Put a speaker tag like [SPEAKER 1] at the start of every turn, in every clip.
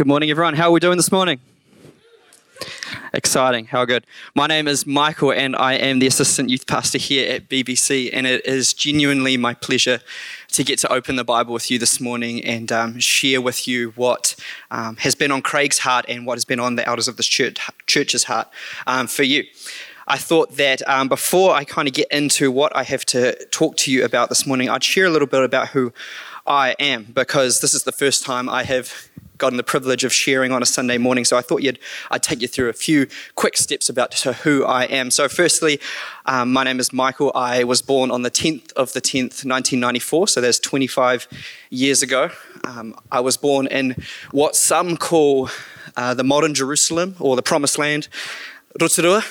[SPEAKER 1] Good morning, everyone. How are we doing this morning? Exciting. How good. My name is Michael, and I am the assistant youth pastor here at BBC. And it is genuinely my pleasure to get to open the Bible with you this morning and um, share with you what um, has been on Craig's heart and what has been on the elders of this church, church's heart um, for you. I thought that um, before I kind of get into what I have to talk to you about this morning, I'd share a little bit about who I am because this is the first time I have gotten the privilege of sharing on a Sunday morning. So I thought I'd take you through a few quick steps about who I am. So, firstly, um, my name is Michael. I was born on the 10th of the 10th, 1994. So that's 25 years ago. Um, I was born in what some call uh, the modern Jerusalem or the Promised Land, Rotorua.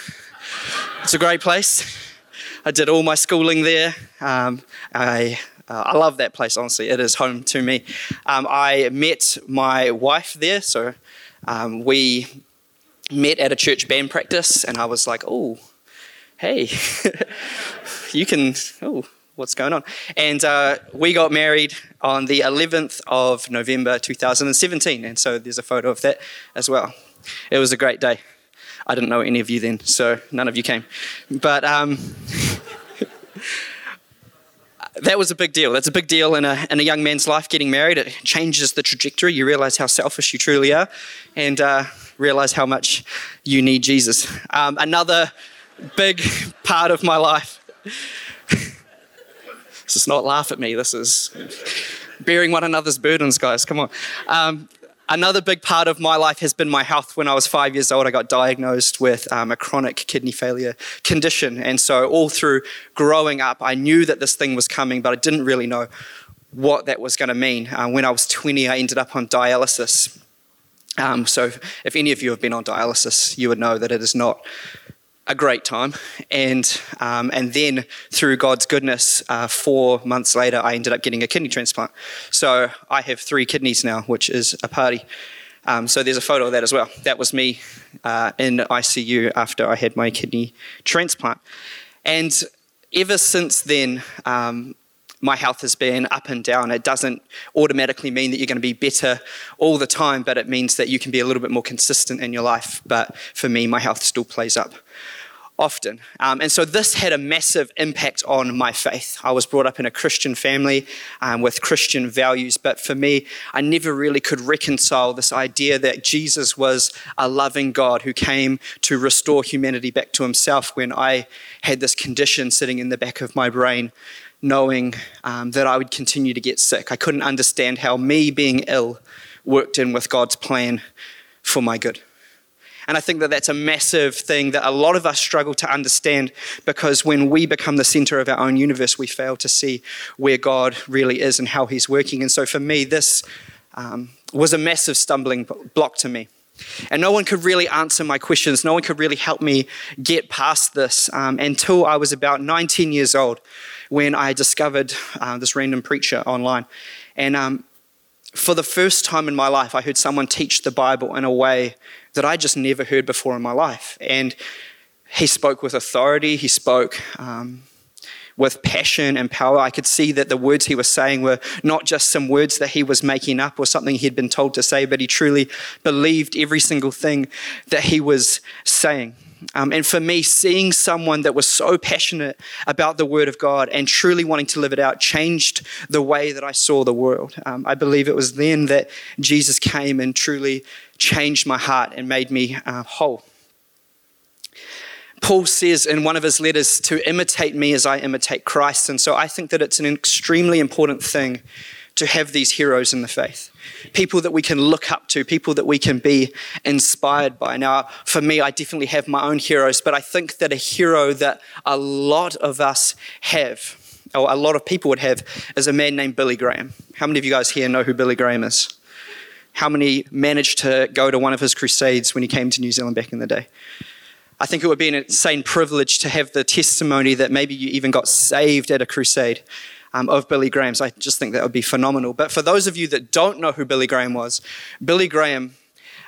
[SPEAKER 1] It's a great place. I did all my schooling there. Um, I uh, I love that place, honestly. It is home to me. Um, I met my wife there, so um, we met at a church band practice, and I was like, oh, hey, you can, oh, what's going on? And uh, we got married on the 11th of November 2017, and so there's a photo of that as well. It was a great day. I didn't know any of you then, so none of you came. But um, that was a big deal. That's a big deal in a, in a young man's life getting married. It changes the trajectory. You realize how selfish you truly are and uh, realize how much you need Jesus. Um, another big part of my life. this is not laugh at me. This is bearing one another's burdens, guys. Come on. Um, Another big part of my life has been my health. When I was five years old, I got diagnosed with um, a chronic kidney failure condition. And so, all through growing up, I knew that this thing was coming, but I didn't really know what that was going to mean. Uh, when I was 20, I ended up on dialysis. Um, so, if any of you have been on dialysis, you would know that it is not a great time. And, um, and then through God's goodness, uh, four months later, I ended up getting a kidney transplant. So I have three kidneys now, which is a party. Um, so there's a photo of that as well. That was me uh, in ICU after I had my kidney transplant. And ever since then, um, my health has been up and down. It doesn't automatically mean that you're going to be better all the time, but it means that you can be a little bit more consistent in your life. But for me, my health still plays up often. Um, and so this had a massive impact on my faith. I was brought up in a Christian family um, with Christian values, but for me, I never really could reconcile this idea that Jesus was a loving God who came to restore humanity back to himself when I had this condition sitting in the back of my brain. Knowing um, that I would continue to get sick. I couldn't understand how me being ill worked in with God's plan for my good. And I think that that's a massive thing that a lot of us struggle to understand because when we become the center of our own universe, we fail to see where God really is and how He's working. And so for me, this um, was a massive stumbling block to me. And no one could really answer my questions. No one could really help me get past this um, until I was about 19 years old when I discovered uh, this random preacher online. And um, for the first time in my life, I heard someone teach the Bible in a way that I just never heard before in my life. And he spoke with authority, he spoke um, with passion and power. I could see that the words he was saying were not just some words that he was making up or something he'd been told to say, but he truly believed every single thing that he was saying. Um, and for me, seeing someone that was so passionate about the Word of God and truly wanting to live it out changed the way that I saw the world. Um, I believe it was then that Jesus came and truly changed my heart and made me uh, whole. Paul says in one of his letters to imitate me as I imitate Christ. And so I think that it's an extremely important thing to have these heroes in the faith people that we can look up to, people that we can be inspired by. Now, for me, I definitely have my own heroes, but I think that a hero that a lot of us have, or a lot of people would have, is a man named Billy Graham. How many of you guys here know who Billy Graham is? How many managed to go to one of his crusades when he came to New Zealand back in the day? I think it would be an insane privilege to have the testimony that maybe you even got saved at a crusade um, of Billy Graham's. I just think that would be phenomenal. But for those of you that don't know who Billy Graham was, Billy Graham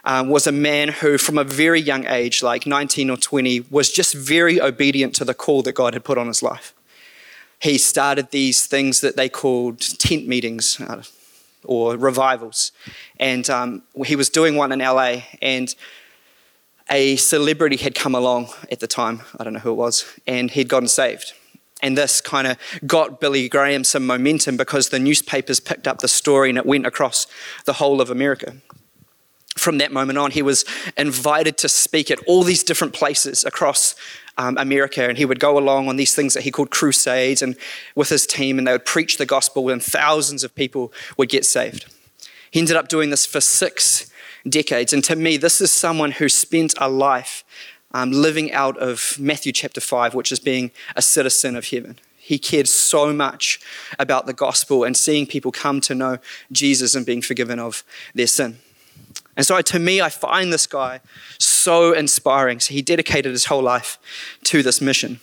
[SPEAKER 1] um, was a man who, from a very young age, like 19 or 20, was just very obedient to the call that God had put on his life. He started these things that they called tent meetings. Uh, or revivals. And um, he was doing one in LA, and a celebrity had come along at the time. I don't know who it was, and he'd gotten saved. And this kind of got Billy Graham some momentum because the newspapers picked up the story and it went across the whole of America. From that moment on, he was invited to speak at all these different places across um, America, and he would go along on these things that he called crusades, and with his team, and they would preach the gospel, and thousands of people would get saved. He ended up doing this for six decades, and to me, this is someone who spent a life um, living out of Matthew chapter 5, which is being a citizen of heaven. He cared so much about the gospel and seeing people come to know Jesus and being forgiven of their sin. And so, to me, I find this guy so inspiring. So, he dedicated his whole life to this mission.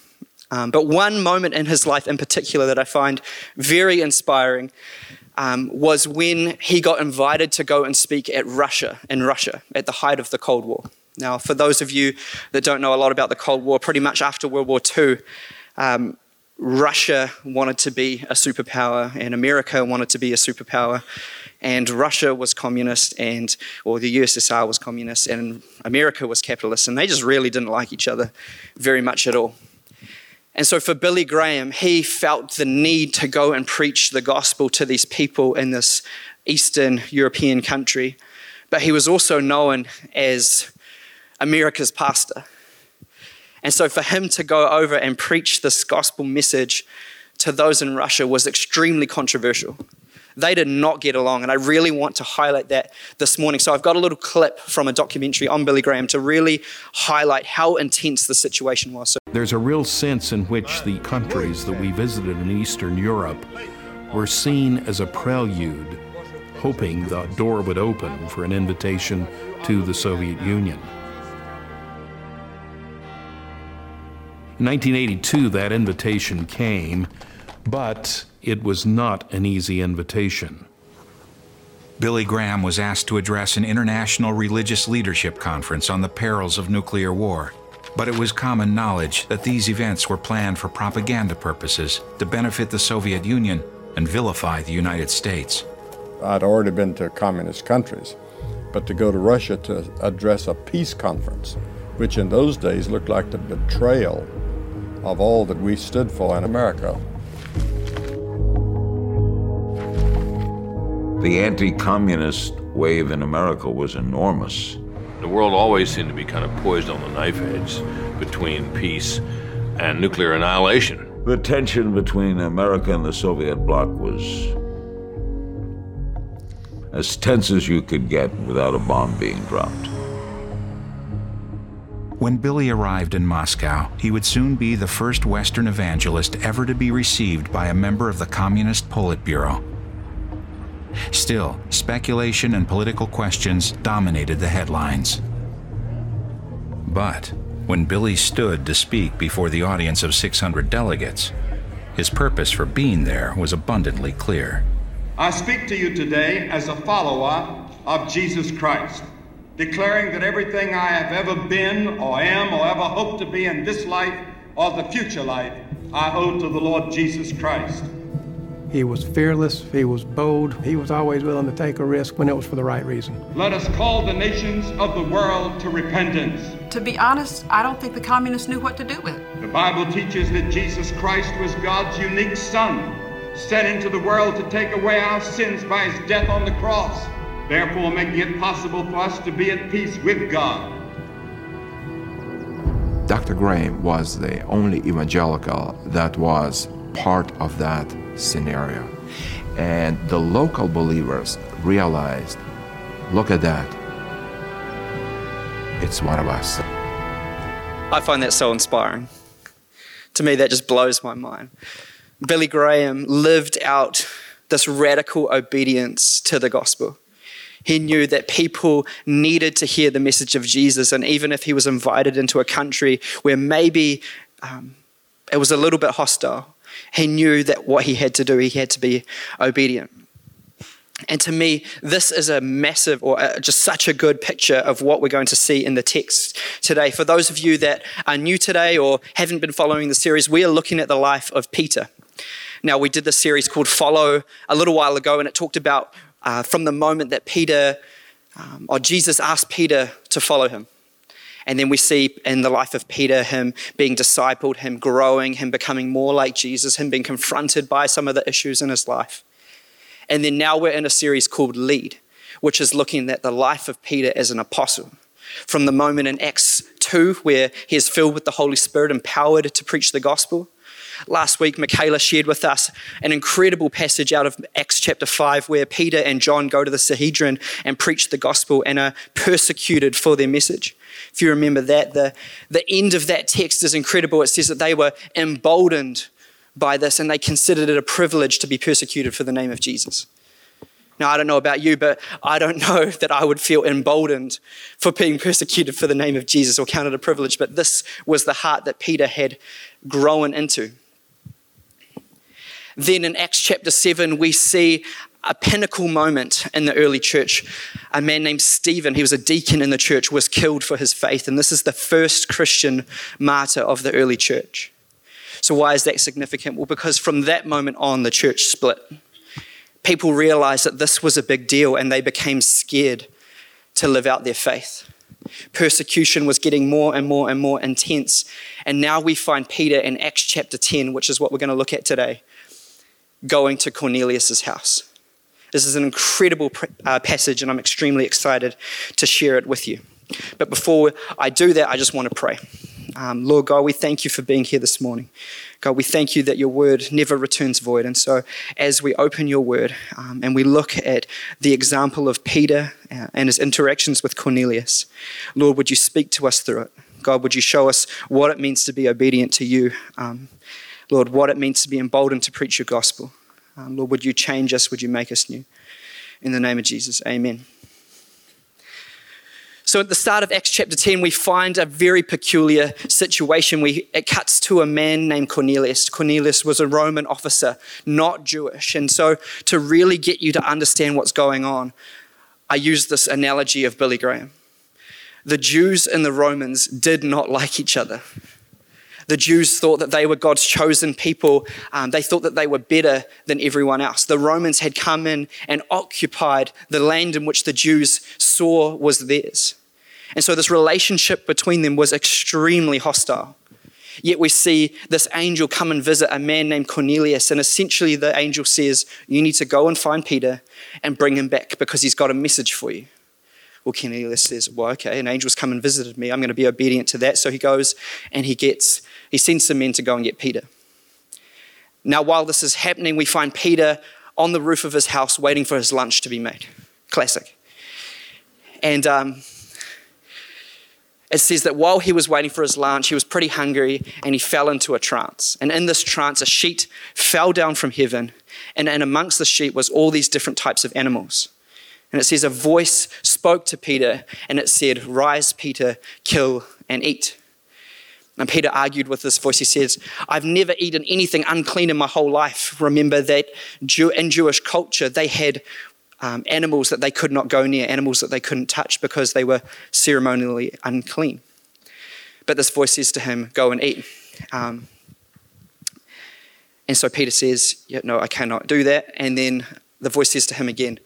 [SPEAKER 1] Um, but one moment in his life in particular that I find very inspiring um, was when he got invited to go and speak at Russia, in Russia, at the height of the Cold War. Now, for those of you that don't know a lot about the Cold War, pretty much after World War II, um, Russia wanted to be a superpower, and America wanted to be a superpower, and Russia was communist, and or the USSR was communist, and America was capitalist, and they just really didn't like each other very much at all. And so, for Billy Graham, he felt the need to go and preach the gospel to these people in this Eastern European country, but he was also known as America's pastor. And so for him to go over and preach this gospel message to those in Russia was extremely controversial. They did not get along, and I really want to highlight that this morning. So I've got a little clip from a documentary on Billy Graham to really highlight how intense the situation was. So
[SPEAKER 2] There's a real sense in which the countries that we visited in Eastern Europe were seen as a prelude, hoping the door would open for an invitation to the Soviet Union. In 1982, that invitation came, but it was not an easy invitation.
[SPEAKER 3] Billy Graham was asked to address an international religious leadership conference on the perils of nuclear war. But it was common knowledge that these events were planned for propaganda purposes to benefit the Soviet Union and vilify the United States.
[SPEAKER 4] I'd already been to communist countries, but to go to Russia to address a peace conference, which in those days looked like the betrayal of all that we stood for in America.
[SPEAKER 5] The anti communist wave in America was enormous.
[SPEAKER 6] The world always seemed to be kind of poised on the knife edge between peace and nuclear annihilation.
[SPEAKER 5] The tension between America and the Soviet bloc was as tense as you could get without a bomb being dropped.
[SPEAKER 3] When Billy arrived in Moscow, he would soon be the first Western evangelist ever to be received by a member of the Communist Politburo. Still, speculation and political questions dominated the headlines. But when Billy stood to speak before the audience of 600 delegates, his purpose for being there was abundantly clear.
[SPEAKER 7] I speak to you today as a follower of Jesus Christ declaring that everything I have ever been or am or ever hope to be in this life or the future life, I owe to the Lord Jesus Christ.
[SPEAKER 8] He was fearless, he was bold, he was always willing to take a risk when it was for the right reason.
[SPEAKER 7] Let us call the nations of the world to repentance.
[SPEAKER 9] To be honest, I don't think the communists knew what to do with it.
[SPEAKER 7] The Bible teaches that Jesus Christ was God's unique Son, sent into the world to take away our sins by his death on the cross therefore making it possible for us to be at peace with God.
[SPEAKER 10] Dr. Graham was the only evangelical that was part of that scenario. And the local believers realized look at that. It's one of us.
[SPEAKER 1] I find that so inspiring. To me, that just blows my mind. Billy Graham lived out this radical obedience to the gospel. He knew that people needed to hear the message of Jesus. And even if he was invited into a country where maybe um, it was a little bit hostile, he knew that what he had to do, he had to be obedient. And to me, this is a massive or a, just such a good picture of what we're going to see in the text today. For those of you that are new today or haven't been following the series, we are looking at the life of Peter. Now, we did this series called Follow a little while ago, and it talked about uh, from the moment that Peter um, or Jesus asked Peter to follow him. And then we see in the life of Peter him being discipled, him growing, him becoming more like Jesus, him being confronted by some of the issues in his life. And then now we're in a series called Lead, which is looking at the life of Peter as an apostle. From the moment in Acts 2, where he is filled with the Holy Spirit, empowered to preach the gospel, Last week, Michaela shared with us an incredible passage out of Acts chapter 5 where Peter and John go to the Sanhedrin and preach the gospel and are persecuted for their message. If you remember that, the, the end of that text is incredible. It says that they were emboldened by this and they considered it a privilege to be persecuted for the name of Jesus. Now, I don't know about you, but I don't know that I would feel emboldened for being persecuted for the name of Jesus or count it a privilege, but this was the heart that Peter had grown into. Then in Acts chapter 7, we see a pinnacle moment in the early church. A man named Stephen, he was a deacon in the church, was killed for his faith. And this is the first Christian martyr of the early church. So, why is that significant? Well, because from that moment on, the church split. People realized that this was a big deal and they became scared to live out their faith. Persecution was getting more and more and more intense. And now we find Peter in Acts chapter 10, which is what we're going to look at today going to Cornelius' house. This is an incredible uh, passage, and I'm extremely excited to share it with you. But before I do that, I just want to pray. Um, Lord God, we thank you for being here this morning. God, we thank you that your word never returns void. And so, as we open your word um, and we look at the example of Peter uh, and his interactions with Cornelius, Lord, would you speak to us through it? God, would you show us what it means to be obedient to you? Um, Lord, what it means to be emboldened to preach your gospel. Um, Lord, would you change us? Would you make us new? In the name of Jesus, amen. So at the start of Acts chapter 10, we find a very peculiar situation. We, it cuts to a man named Cornelius. Cornelius was a Roman officer, not Jewish. And so to really get you to understand what's going on, I use this analogy of Billy Graham. The Jews and the Romans did not like each other. The Jews thought that they were God's chosen people. Um, they thought that they were better than everyone else. The Romans had come in and occupied the land in which the Jews saw was theirs. And so this relationship between them was extremely hostile. Yet we see this angel come and visit a man named Cornelius, and essentially the angel says, You need to go and find Peter and bring him back because he's got a message for you. Well, Cornelius says, Well, okay, an angel's come and visited me. I'm going to be obedient to that. So he goes and he gets he sends some men to go and get Peter. Now, while this is happening, we find Peter on the roof of his house waiting for his lunch to be made. Classic. And um, it says that while he was waiting for his lunch, he was pretty hungry and he fell into a trance. And in this trance, a sheet fell down from heaven, and, and amongst the sheet was all these different types of animals. And it says, A voice spoke to Peter, and it said, Rise, Peter, kill and eat. And Peter argued with this voice. He says, I've never eaten anything unclean in my whole life. Remember that in Jewish culture, they had um, animals that they could not go near, animals that they couldn't touch because they were ceremonially unclean. But this voice says to him, Go and eat. Um, and so Peter says, yeah, No, I cannot do that. And then the voice says to him again,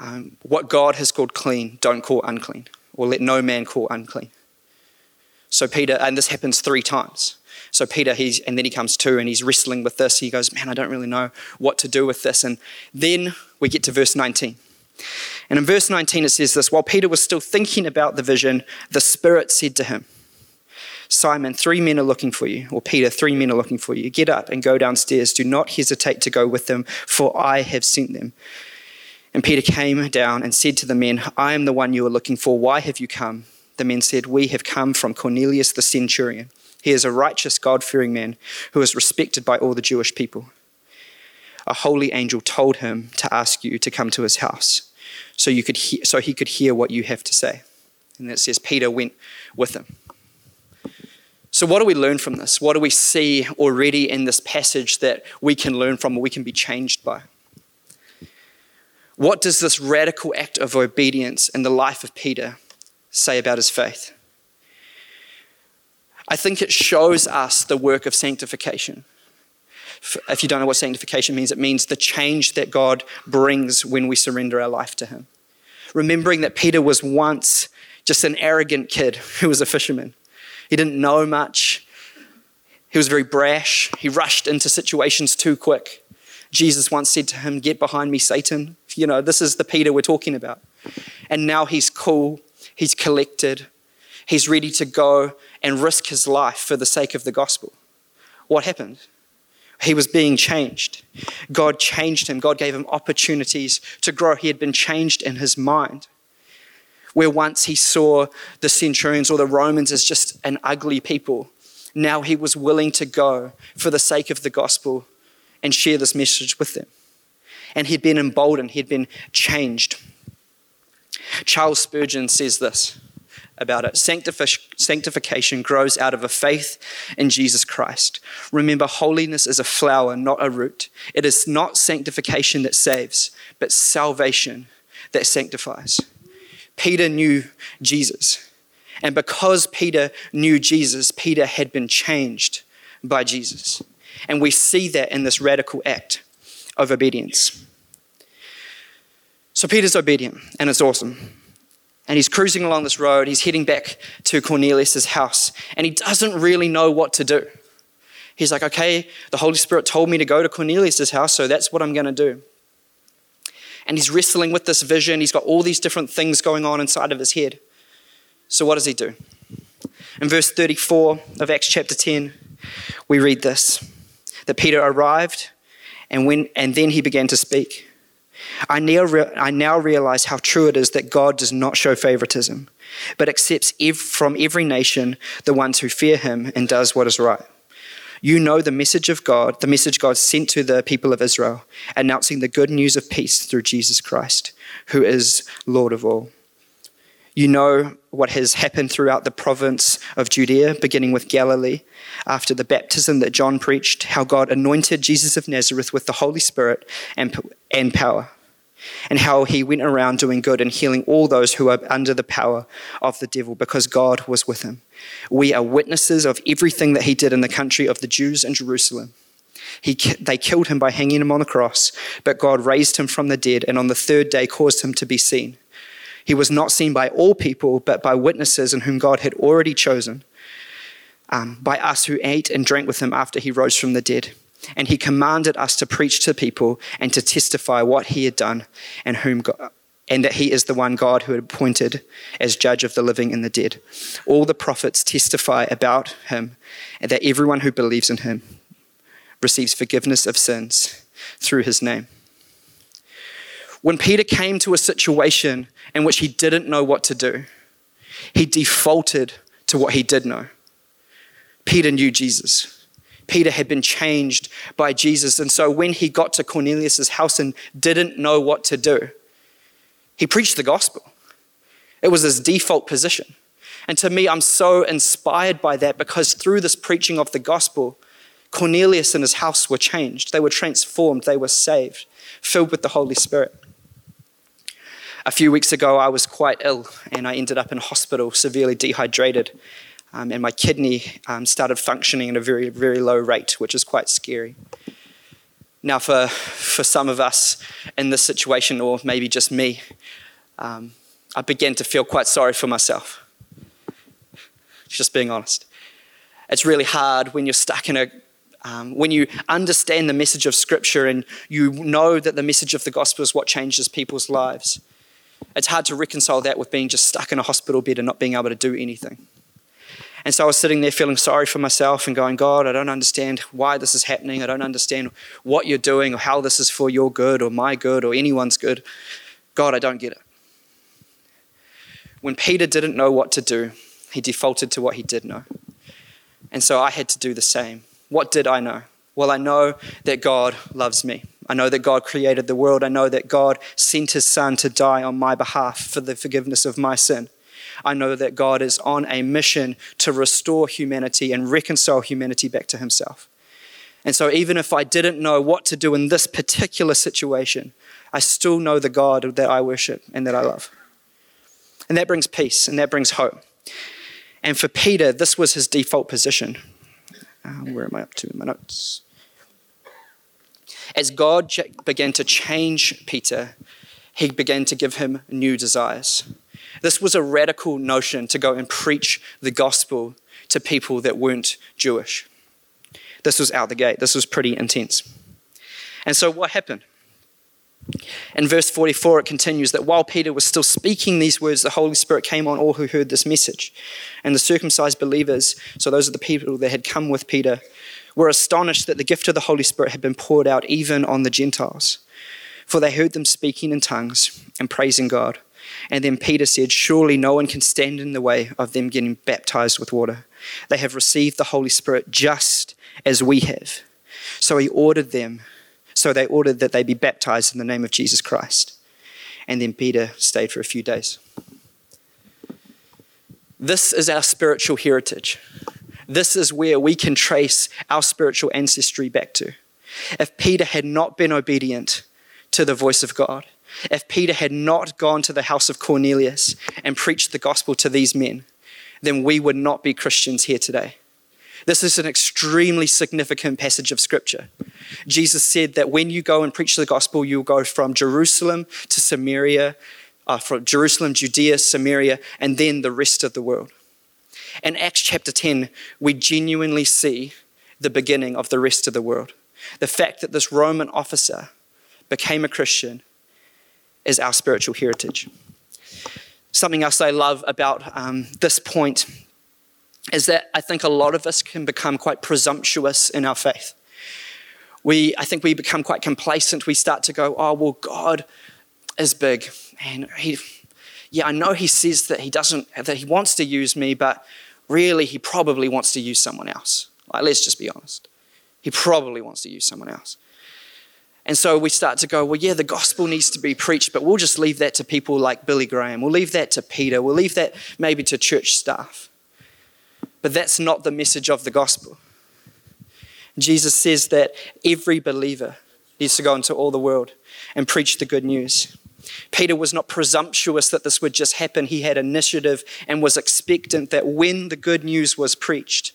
[SPEAKER 1] um, What God has called clean, don't call unclean, or let no man call unclean. So Peter, and this happens three times. So Peter, he's, and then he comes to and he's wrestling with this. He goes, Man, I don't really know what to do with this. And then we get to verse 19. And in verse 19, it says this While Peter was still thinking about the vision, the Spirit said to him, Simon, three men are looking for you. Or Peter, three men are looking for you. Get up and go downstairs. Do not hesitate to go with them, for I have sent them. And Peter came down and said to the men, I am the one you are looking for. Why have you come? The men said, We have come from Cornelius the centurion. He is a righteous, God fearing man who is respected by all the Jewish people. A holy angel told him to ask you to come to his house so, you could he- so he could hear what you have to say. And it says Peter went with him. So, what do we learn from this? What do we see already in this passage that we can learn from or we can be changed by? What does this radical act of obedience in the life of Peter say about his faith? I think it shows us the work of sanctification. If you don't know what sanctification means, it means the change that God brings when we surrender our life to Him. Remembering that Peter was once just an arrogant kid who was a fisherman. He didn't know much. He was very brash. He rushed into situations too quick. Jesus once said to him, Get behind me, Satan. You know, this is the Peter we're talking about. And now he's cool, he's collected, he's ready to go and risk his life for the sake of the gospel. What happened? He was being changed. God changed him. God gave him opportunities to grow. He had been changed in his mind. Where once he saw the centurions or the Romans as just an ugly people, now he was willing to go for the sake of the gospel and share this message with them. And he'd been emboldened, he'd been changed. Charles Spurgeon says this about it sanctification grows out of a faith in Jesus Christ. Remember, holiness is a flower, not a root. It is not sanctification that saves, but salvation that sanctifies. Peter knew Jesus. And because Peter knew Jesus, Peter had been changed by Jesus. And we see that in this radical act of obedience. So Peter's obedient, and it's awesome. And he's cruising along this road. He's heading back to Cornelius' house, and he doesn't really know what to do. He's like, okay, the Holy Spirit told me to go to Cornelius' house, so that's what I'm going to do. And he's wrestling with this vision. He's got all these different things going on inside of his head. So, what does he do? In verse 34 of Acts chapter 10, we read this that Peter arrived, and, when, and then he began to speak. I now, re- I now realize how true it is that God does not show favoritism, but accepts ev- from every nation the ones who fear him and does what is right. You know the message of God, the message God sent to the people of Israel, announcing the good news of peace through Jesus Christ, who is Lord of all. You know what has happened throughout the province of Judea, beginning with Galilee, after the baptism that John preached, how God anointed Jesus of Nazareth with the Holy Spirit and, and power, and how he went around doing good and healing all those who are under the power of the devil, because God was with him. We are witnesses of everything that he did in the country of the Jews in Jerusalem. He, they killed him by hanging him on the cross, but God raised him from the dead, and on the third day caused him to be seen he was not seen by all people, but by witnesses in whom God had already chosen, um, by us who ate and drank with him after he rose from the dead. And he commanded us to preach to people and to testify what he had done and whom God, and that he is the one God who had appointed as judge of the living and the dead. All the prophets testify about him, and that everyone who believes in him receives forgiveness of sins through his name. When Peter came to a situation in which he didn't know what to do, he defaulted to what he did know. Peter knew Jesus. Peter had been changed by Jesus. And so when he got to Cornelius' house and didn't know what to do, he preached the gospel. It was his default position. And to me, I'm so inspired by that because through this preaching of the gospel, Cornelius and his house were changed. They were transformed. They were saved, filled with the Holy Spirit. A few weeks ago, I was quite ill and I ended up in hospital, severely dehydrated. Um, and my kidney um, started functioning at a very, very low rate, which is quite scary. Now, for, for some of us in this situation, or maybe just me, um, I began to feel quite sorry for myself. Just being honest. It's really hard when you're stuck in a um, when you understand the message of Scripture and you know that the message of the gospel is what changes people's lives, it's hard to reconcile that with being just stuck in a hospital bed and not being able to do anything. And so I was sitting there feeling sorry for myself and going, God, I don't understand why this is happening. I don't understand what you're doing or how this is for your good or my good or anyone's good. God, I don't get it. When Peter didn't know what to do, he defaulted to what he did know. And so I had to do the same. What did I know? Well, I know that God loves me. I know that God created the world. I know that God sent his son to die on my behalf for the forgiveness of my sin. I know that God is on a mission to restore humanity and reconcile humanity back to himself. And so, even if I didn't know what to do in this particular situation, I still know the God that I worship and that I love. And that brings peace and that brings hope. And for Peter, this was his default position. Uh, where am I up to in my notes? As God began to change Peter, he began to give him new desires. This was a radical notion to go and preach the gospel to people that weren't Jewish. This was out the gate. This was pretty intense. And so, what happened? In verse 44, it continues that while Peter was still speaking these words, the Holy Spirit came on all who heard this message. And the circumcised believers, so those are the people that had come with Peter, were astonished that the gift of the Holy Spirit had been poured out even on the Gentiles. For they heard them speaking in tongues and praising God. And then Peter said, Surely no one can stand in the way of them getting baptized with water. They have received the Holy Spirit just as we have. So he ordered them so they ordered that they be baptized in the name of Jesus Christ. And then Peter stayed for a few days. This is our spiritual heritage. This is where we can trace our spiritual ancestry back to. If Peter had not been obedient to the voice of God, if Peter had not gone to the house of Cornelius and preached the gospel to these men, then we would not be Christians here today. This is an extremely significant passage of scripture. Jesus said that when you go and preach the gospel, you'll go from Jerusalem to Samaria, uh, from Jerusalem, Judea, Samaria, and then the rest of the world. In Acts chapter 10, we genuinely see the beginning of the rest of the world. The fact that this Roman officer became a Christian is our spiritual heritage. Something else I love about um, this point is that I think a lot of us can become quite presumptuous in our faith. We, I think we become quite complacent. We start to go, oh, well, God is big. And he, yeah, I know he says that he doesn't, that he wants to use me, but really he probably wants to use someone else. Like, let's just be honest. He probably wants to use someone else. And so we start to go, well, yeah, the gospel needs to be preached, but we'll just leave that to people like Billy Graham. We'll leave that to Peter. We'll leave that maybe to church staff. But that's not the message of the gospel. Jesus says that every believer needs to go into all the world and preach the good news. Peter was not presumptuous that this would just happen. He had initiative and was expectant that when the good news was preached,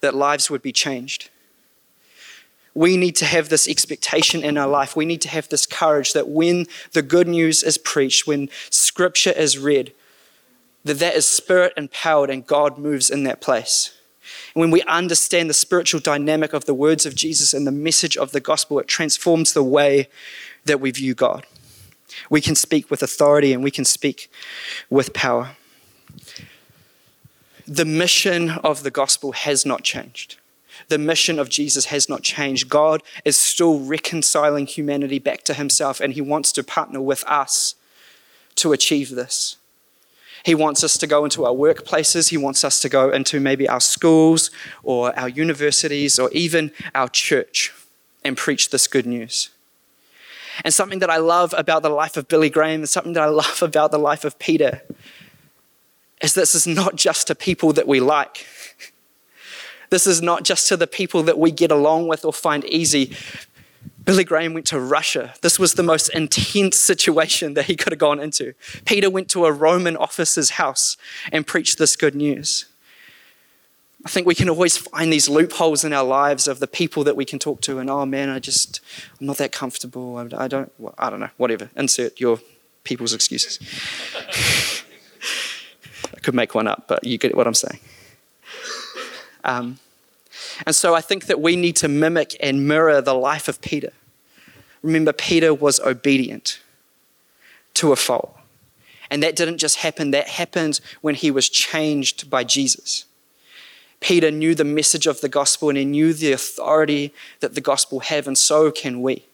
[SPEAKER 1] that lives would be changed. We need to have this expectation in our life. We need to have this courage that when the good news is preached, when scripture is read, that that is spirit empowered and God moves in that place. And when we understand the spiritual dynamic of the words of Jesus and the message of the gospel, it transforms the way that we view God. We can speak with authority and we can speak with power. The mission of the gospel has not changed. The mission of Jesus has not changed. God is still reconciling humanity back to himself, and he wants to partner with us to achieve this. He wants us to go into our workplaces. He wants us to go into maybe our schools or our universities or even our church and preach this good news. And something that I love about the life of Billy Graham and something that I love about the life of Peter is this is not just to people that we like. This is not just to the people that we get along with or find easy. Billy Graham went to Russia. This was the most intense situation that he could have gone into. Peter went to a Roman officer's house and preached this good news. I think we can always find these loopholes in our lives of the people that we can talk to, and oh man, I just, I'm not that comfortable. I don't, I don't know, whatever. Insert your people's excuses. I could make one up, but you get what I'm saying. Um, and so I think that we need to mimic and mirror the life of Peter. Remember, Peter was obedient to a fault. And that didn't just happen, that happened when he was changed by Jesus. Peter knew the message of the gospel and he knew the authority that the gospel have, and so can we.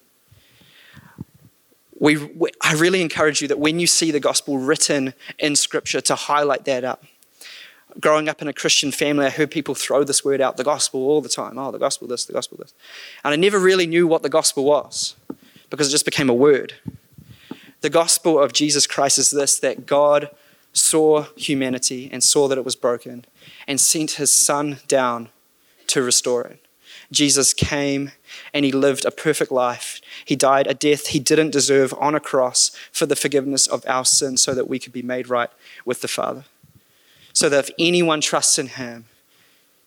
[SPEAKER 1] We, we, I really encourage you that when you see the gospel written in scripture to highlight that up growing up in a Christian family, I heard people throw this word out, the gospel, all the time. Oh, the gospel, this, the gospel, this. And I never really knew what the gospel was because it just became a word. The gospel of Jesus Christ is this that God saw humanity and saw that it was broken and sent his son down to restore it. Jesus came and he lived a perfect life. He died a death he didn't deserve on a cross for the forgiveness of our sins so that we could be made right with the Father so that if anyone trusts in him,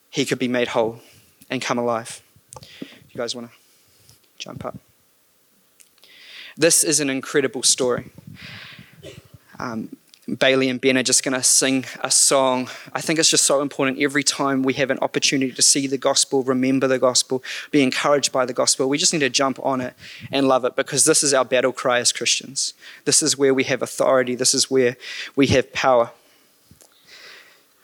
[SPEAKER 1] he could be made whole and come alive. You guys want to jump up? This is an incredible story. Um, Bailey and Ben are just going to sing a song. I think it's just so important every time we have an opportunity to see the gospel, remember the gospel, be encouraged by the gospel. We just need to jump on it and love it because this is our battle cry as Christians. This is where we have authority, this is where we have power.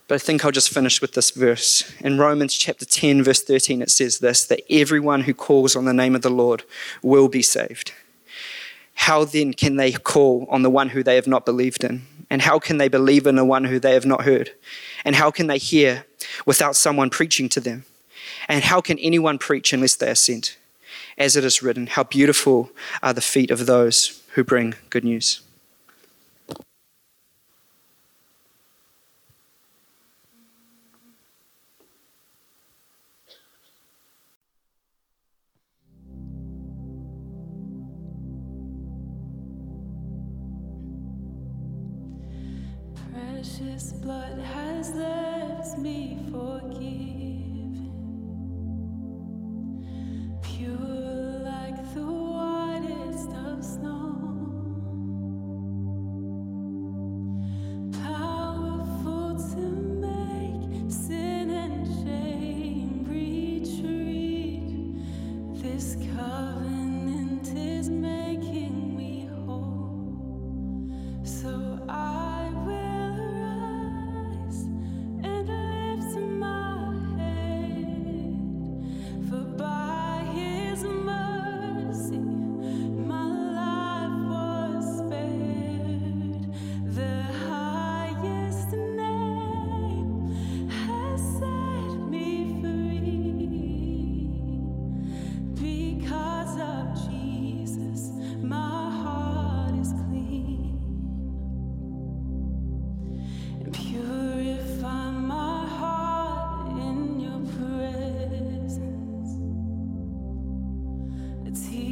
[SPEAKER 1] But I think I'll just finish with this verse. In Romans chapter 10, verse 13, it says this that everyone who calls on the name of the Lord will be saved. How then can they call on the one who they have not believed in? And how can they believe in the one who they have not heard? And how can they hear without someone preaching to them? And how can anyone preach unless they are sent? As it is written, how beautiful are the feet of those who bring good news.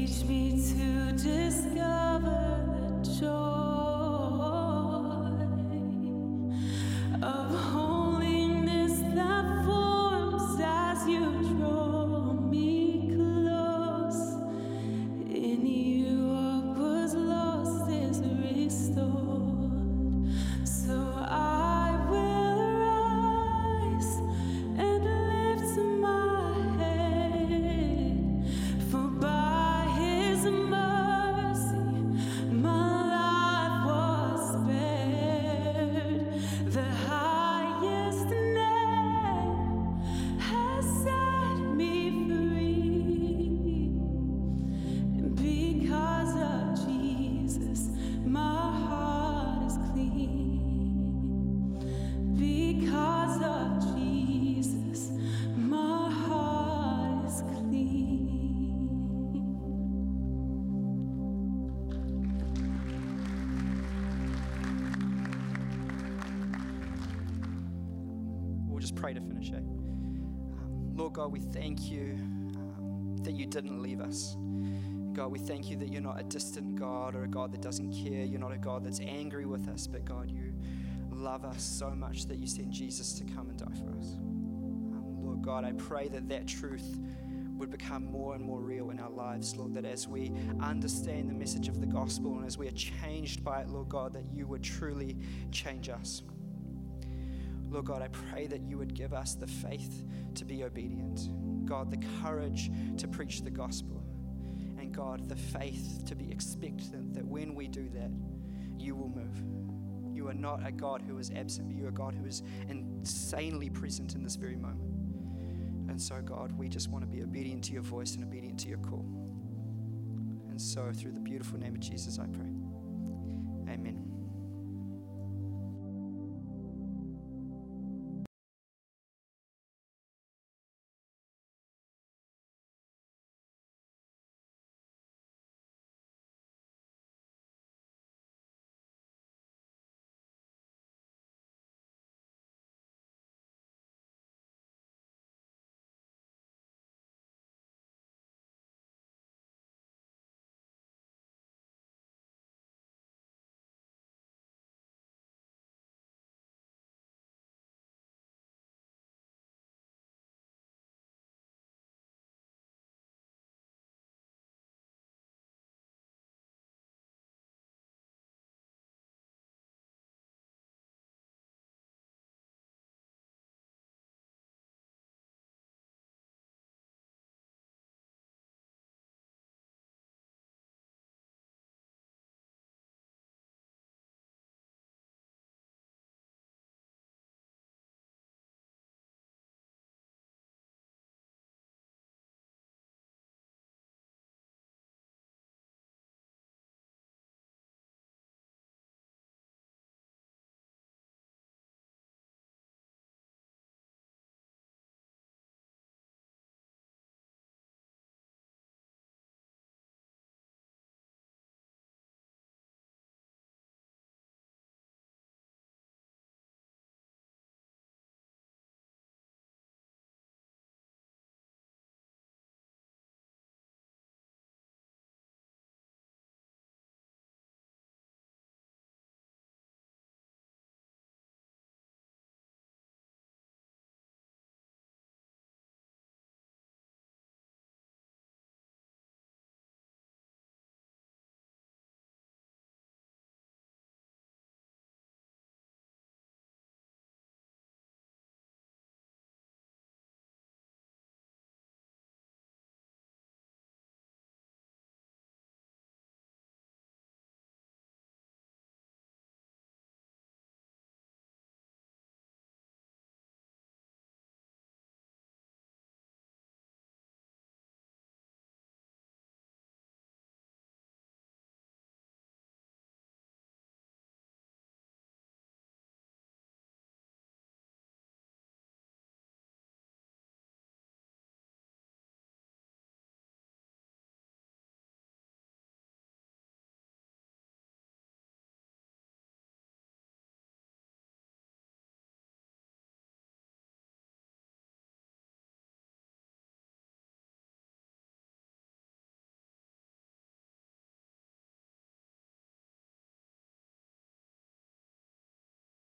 [SPEAKER 11] Teach me to discover
[SPEAKER 1] pray to finish it. Um, Lord God, we thank you um, that you didn't leave us. God, we thank you that you're not a distant God or a God that doesn't care. You're not a God that's angry with us, but God, you love us so much that you sent Jesus to come and die for us. Um, Lord God, I pray that that truth would become more and more real in our lives, Lord, that as we understand the message of the gospel and as we are changed by it, Lord God, that you would truly change us. Lord God, I pray that you would give us the faith to be obedient. God, the courage to preach the gospel. And God, the faith to be expectant that when we do that, you will move. You are not a God who is absent, but you are a God who is insanely present in this very moment. And so, God, we just want to be obedient to your voice and obedient to your call. And so, through the beautiful name of Jesus, I pray. Amen.